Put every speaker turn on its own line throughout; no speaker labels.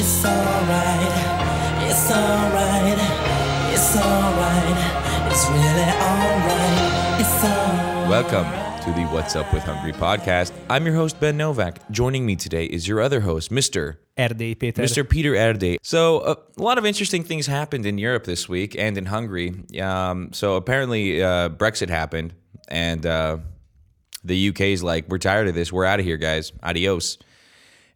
It's alright. It's alright. It's alright. It's really alright. It's alright.
Welcome to the What's Up with Hungary podcast. I'm your host, Ben Novak. Joining me today is your other host, Mr.
Erdélyi Péter.
Mr. Peter Erde. So, uh, a lot of interesting things happened in Europe this week and in Hungary. Um, so, apparently, uh, Brexit happened, and uh, the UK is like, we're tired of this. We're out of here, guys. Adios.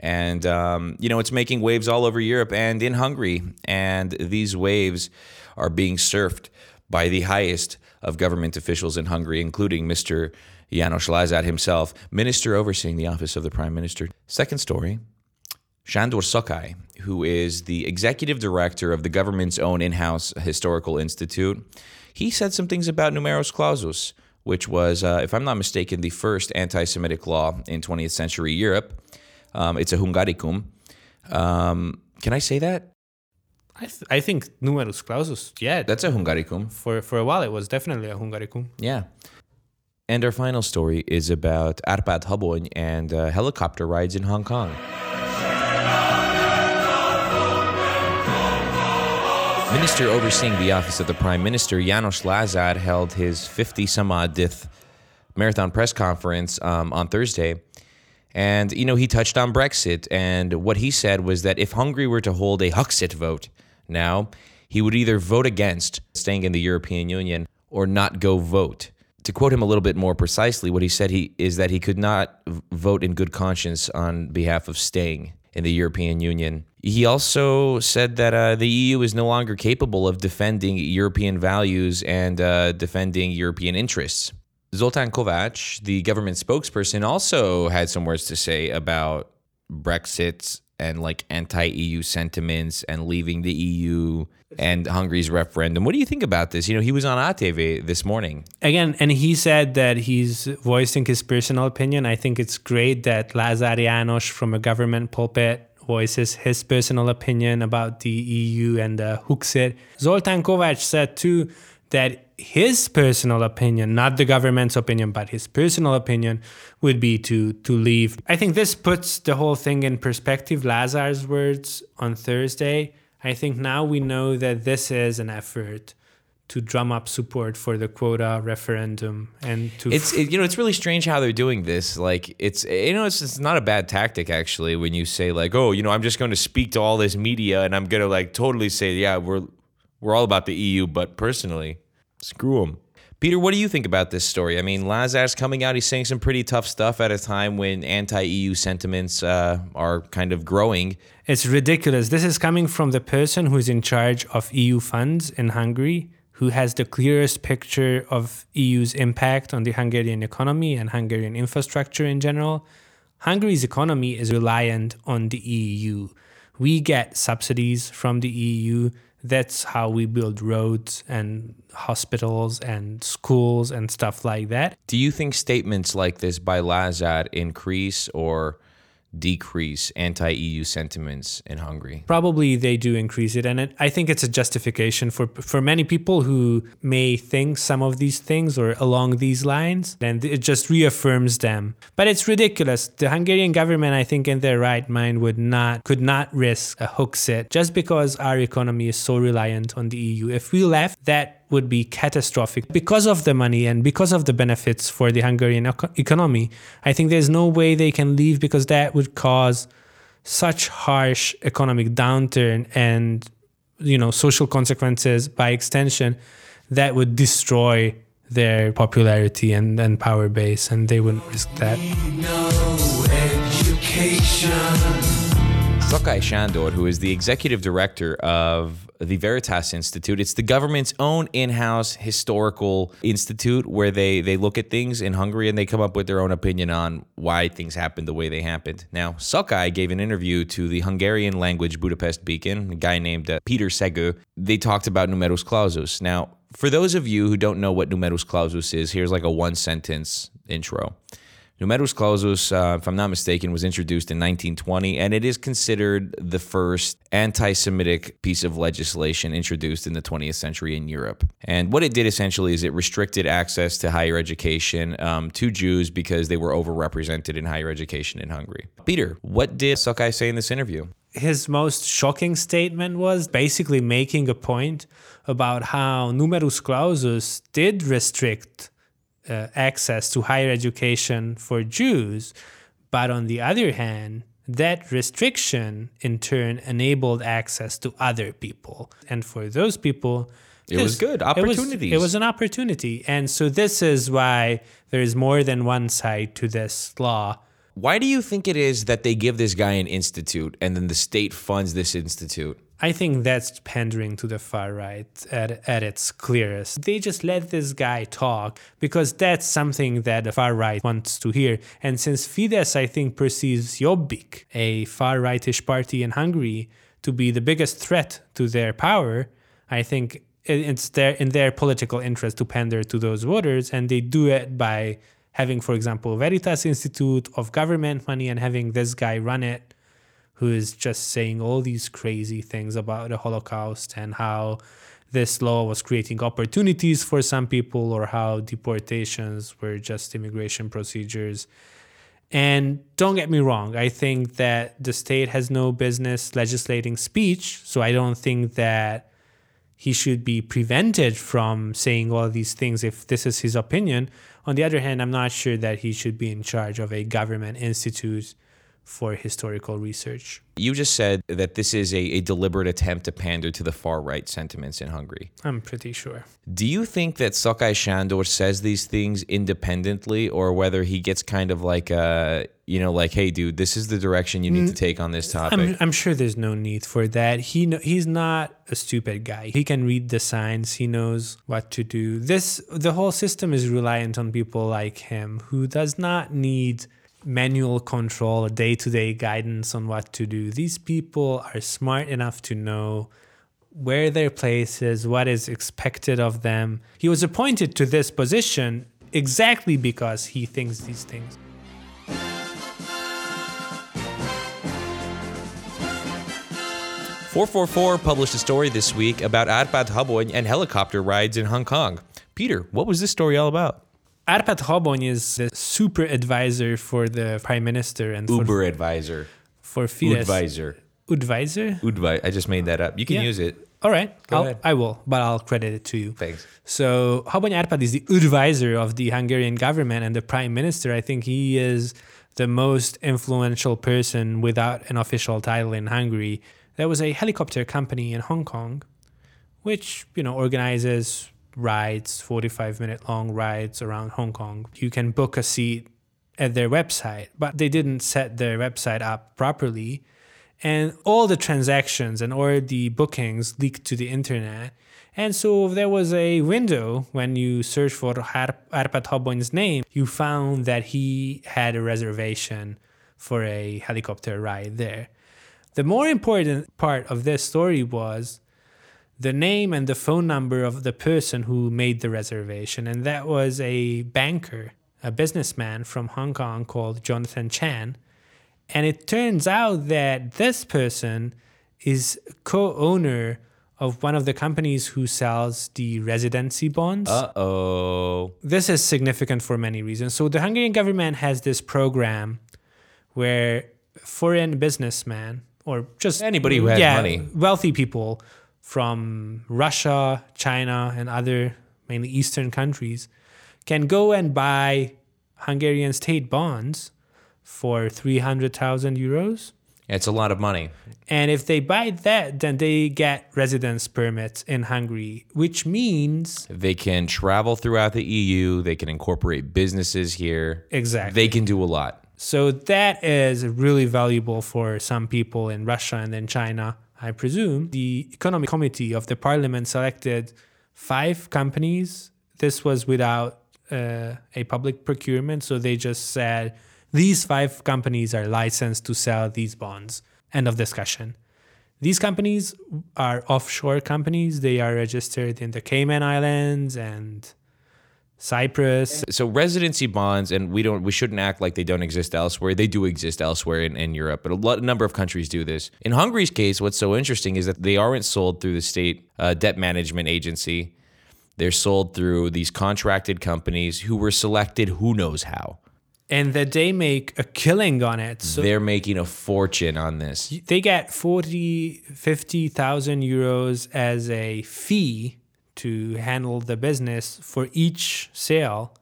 And, um, you know, it's making waves all over Europe and in Hungary. And these waves are being surfed by the highest of government officials in Hungary, including Mr. Janos Lazar himself, minister overseeing the office of the prime minister. Second story Sándor Szakály, who is the executive director of the government's own in house historical institute, he said some things about numerus clausus, which was, uh, if I'm not mistaken, the first anti Semitic law in 20th century Europe. Um, it's a Hungaricum. Um, can I say that?
I, th- I think numerus clausus. Yeah,
That's a Hungaricum.
for for a while it was definitely a Hungaricum.
Yeah. And our final story is about Arpad Habony and uh, helicopter rides in Hong Kong. Minister overseeing the office of the Prime Minister, Janos Lazar, held his 50 some odd marathon press conference um, on Thursday. And, you know, he touched on Brexit. And what he said was that if Hungary were to hold a Huxit vote now, he would either vote against staying in the European Union or not go vote. To quote him a little bit more precisely, what he said he, is that he could not vote in good conscience on behalf of staying in the European Union. He also said that uh, the EU is no longer capable of defending European values and uh, defending European interests. Zoltán Kovács, the government spokesperson, also had some words to say about Brexit and like anti-EU sentiments and leaving the EU and Hungary's referendum. What do you think about this? You know, he was on ATV this morning.
Again, and he said that he's voicing his personal opinion. I think it's great that Lazar János from a government pulpit voices his personal opinion about the EU and the Huxit. Zoltán Kovács said too that his personal opinion, not the government's opinion, but his personal opinion would be to to leave. I think this puts the whole thing in perspective. Lazar's words on Thursday. I think now we know that this is an effort to drum up support for the quota referendum and to
It's it, you know it's really strange how they're doing this. Like it's you know it's, it's not a bad tactic actually when you say like oh you know I'm just going to speak to all this media and I'm going to like totally say yeah we're we're all about the EU but personally screw them. Peter, what do you think about this story? I mean, Lazar's coming out. He's saying some pretty tough stuff at a time when anti-EU sentiments uh, are kind of growing.
It's ridiculous. This is coming from the person who's in charge of EU funds in Hungary, who has the clearest picture of EU's impact on the Hungarian economy and Hungarian infrastructure in general. Hungary's economy is reliant on the EU. We get subsidies from the EU. That's how we build roads and hospitals and schools and stuff like that.
Do you think statements like this by Lazar increase or decrease anti-EU sentiments in Hungary?
probably they do increase it and it, i think it's a justification for for many people who may think some of these things or along these lines and it just reaffirms them. But it's ridiculous. The hungarian government i think in their right mind would not could not risk a Huxit just because our economy is so reliant on the eu if we left that would be catastrophic because of the money and because of the benefits for the Hungarian economy. I think there's no way they can leave because that would cause such harsh economic downturn and you know social consequences by extension that would destroy their popularity and, and power base and they wouldn't risk that.
Szakály Sándor, who is the executive director of the Veritas Institute, it's the government's own in-house historical institute where they they look at things in Hungary and they come up with their own opinion on why things happened the way they happened. Now, Sokai gave an interview to the Hungarian language Budapest Beacon, a guy named uh, Peter Segu. They talked about numerus clausus. Now, for those of you who don't know what numerus clausus is, here's like a one sentence intro. Numerus clausus, uh, if I'm not mistaken, was introduced in 1920, and it is considered the first anti Semitic piece of legislation introduced in the 20th century in Europe. And what it did essentially is it restricted access to higher education um, to Jews because they were overrepresented in higher education in Hungary. Peter, what did Szakály say in this interview?
his most shocking statement was basically making a point about how numerus clausus did restrict uh, access to higher education for Jews, but on the other hand, that restriction in turn enabled access to other people. And for those people,
It was good.
it was-
Opportunities.
It was, an opportunity. And so this is why there is more than one side to this law.
Why do you think it is that they give this guy an institute and then the state funds this institute?
I think that's pandering to the far right at, at its clearest. They just let this guy talk because that's something that the far right wants to hear. And since Fidesz, I think, perceives Jobbik, a far rightish party in Hungary, to be the biggest threat to their power, I think it's their, in their political interest to pander to those voters. And they do it by having, for example, Veritas Institute of government money and having this guy run it who is just saying all these crazy things about the Holocaust and how this law was creating opportunities for some people or how deportations were just immigration procedures. And don't get me wrong, I think that the state has no business legislating speech. So I don't think that he should be prevented from saying all these things if this is his opinion. On the other hand, I'm not sure that he should be in charge of a government institute for historical research.
You just said that this is a, a deliberate attempt to pander to the far right sentiments in Hungary.
I'm pretty sure.
Do you think that Szakály Sándor says these things independently or whether he gets kind of like a, you know, like, hey, dude, this is the direction you need to take on this topic?
I'm, I'm sure there's no need for that. He kno- he's not a stupid guy. He can read the signs. He knows what to do. This the whole system is reliant on people like him who does not need manual control, day-to-day guidance on what to do. These people are smart enough to know where their place is, what is expected of them. He was appointed to this position exactly because he thinks these things.
Four four four published a story this week about Arpad Habony and helicopter rides in Hong Kong. Peter, what was this story all about?
Arpad Habony is the super advisor for the prime minister and for,
Uber advisor,
for Fidesz.
advisor,
Advisor?
Udvi. I just made that up. You can
Yeah.
use it.
All right,
Go
I'll,
ahead.
I will, but I'll credit it to you.
Thanks.
So Habony Arpad is the advisor of the Hungarian government and the prime minister. I think he is the most influential person without an official title in Hungary. There was a helicopter company in Hong Kong, which you know organizes rides, forty-five minute long rides around Hong Kong. You can book a seat at their website, but they didn't set their website up properly. And all the transactions and all the bookings leaked to the internet. And so there was a window when you search for Arpad Habony's name, you found that he had a reservation for a helicopter ride there. The more important part of this story was the name and the phone number of the person who made the reservation. And that was a banker, a businessman from Hong Kong called Jonathan Chan. And it turns out that this person is co owner of one of the companies who sells the residency bonds.
Uh oh.
This is significant for many reasons. So, the Hungarian government has this program where foreign businessmen or just
Anybody who has
yeah,
money.
wealthy people from Russia, China, and other mainly Eastern countries can go and buy Hungarian state bonds for 300,000 euros.
It's a lot of money.
And if they buy that, then they get residence permits in Hungary, which means
They can travel throughout the EU. They can incorporate businesses here.
exactly.
They can do a lot.
So that is really valuable for some people in Russia and then China, I presume. The economic committee of the parliament selected five companies. This was without uh, a public procurement. So they just said these five companies are licensed to sell these bonds. End of discussion. These companies are offshore companies. They are registered in the Cayman Islands and Cyprus.
So residency bonds, and we don't, we shouldn't act like they don't exist elsewhere. They do exist elsewhere in, in Europe, but a, lot, a number of countries do this. In Hungary's case, what's so interesting is that they aren't sold through the state uh, debt management agency. They're sold through these contracted companies who were selected who knows how.
and that they make a killing on it. So
They're making a fortune on this.
they get 40 50,000 euros as a fee to handle the business for each sale.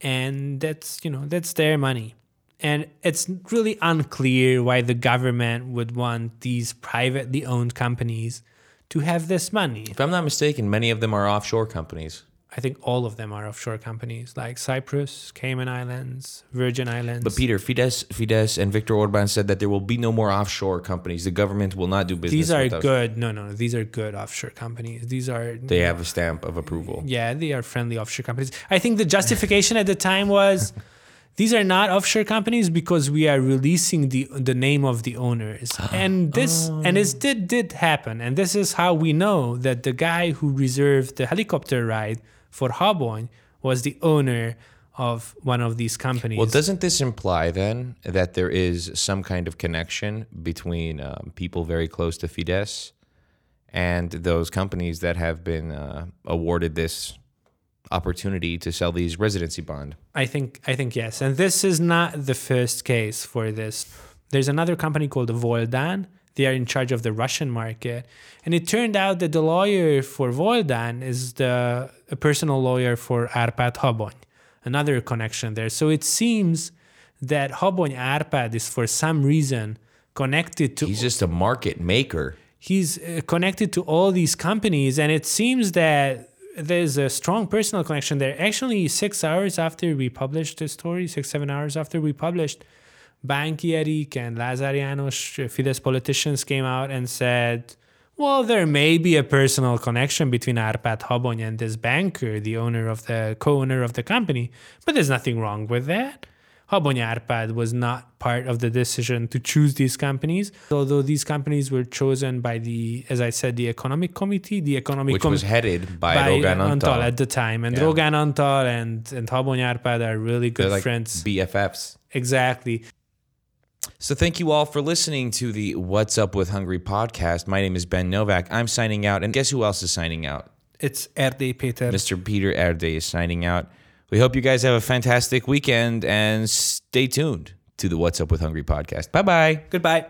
And that's you know that's their money. And it's really unclear why the government would want these privately owned companies to have this money.
If I'm not mistaken, many of them are offshore companies.
I think all of them are offshore companies like cyprus cayman islands virgin islands
But Peter, Fidesz, Fidesz, and Viktor Orban said that there will be no more offshore companies. The government will not do business.
these are good no no no these are good offshore companies these are
They have a stamp of approval.
Yeah, they are friendly offshore companies. I think the justification at the time was these are not offshore companies because we are releasing the the name of the owners. And this and this did did happen. And this is how we know that the guy who reserved the helicopter ride for Habony was the owner of one of these companies.
Well, doesn't this imply then that there is some kind of connection between um, people very close to Fidesz and those companies that have been uh, awarded this opportunity to sell these residency bond?
I think I think yes, and this is not the first case for this. There's another company called Voldan. They are in charge of the Russian market, and it turned out that the lawyer for Voldan is the a personal lawyer for Arpad Habony, another connection there. So it seems that Habony Arpad is for some reason connected to
He's just a market maker.
he's uh, connected to all these companies and it seems that there's a strong personal connection there actually six hours after we published the story six seven hours after we published Banki Erik and Lazar János, uh, Fidesz politicians came out and said, well, there may be a personal connection between Arpad Habony and this banker, the owner of the co-owner of the company, but there's nothing wrong with that. Habony Arpad was not part of the decision to choose these companies, although these companies were chosen by the, as I said, the economic committee, the economic
Which
Com-
was headed by,
by
Rogan Antal.
at the time, and
Yeah.
Rogan Antal and and Habony Arpad are really good
They're like
friends.
BFFs.
exactly.
So thank you all for listening to the What's Up with Hungary podcast. My name is Ben Novak. I'm signing out, and guess who else is signing out?
It's Erdélyi Peter.
Mr. Peter Erde is signing out. We hope you guys have a fantastic weekend and stay tuned to the What's Up with Hungary podcast. Bye bye.
Goodbye.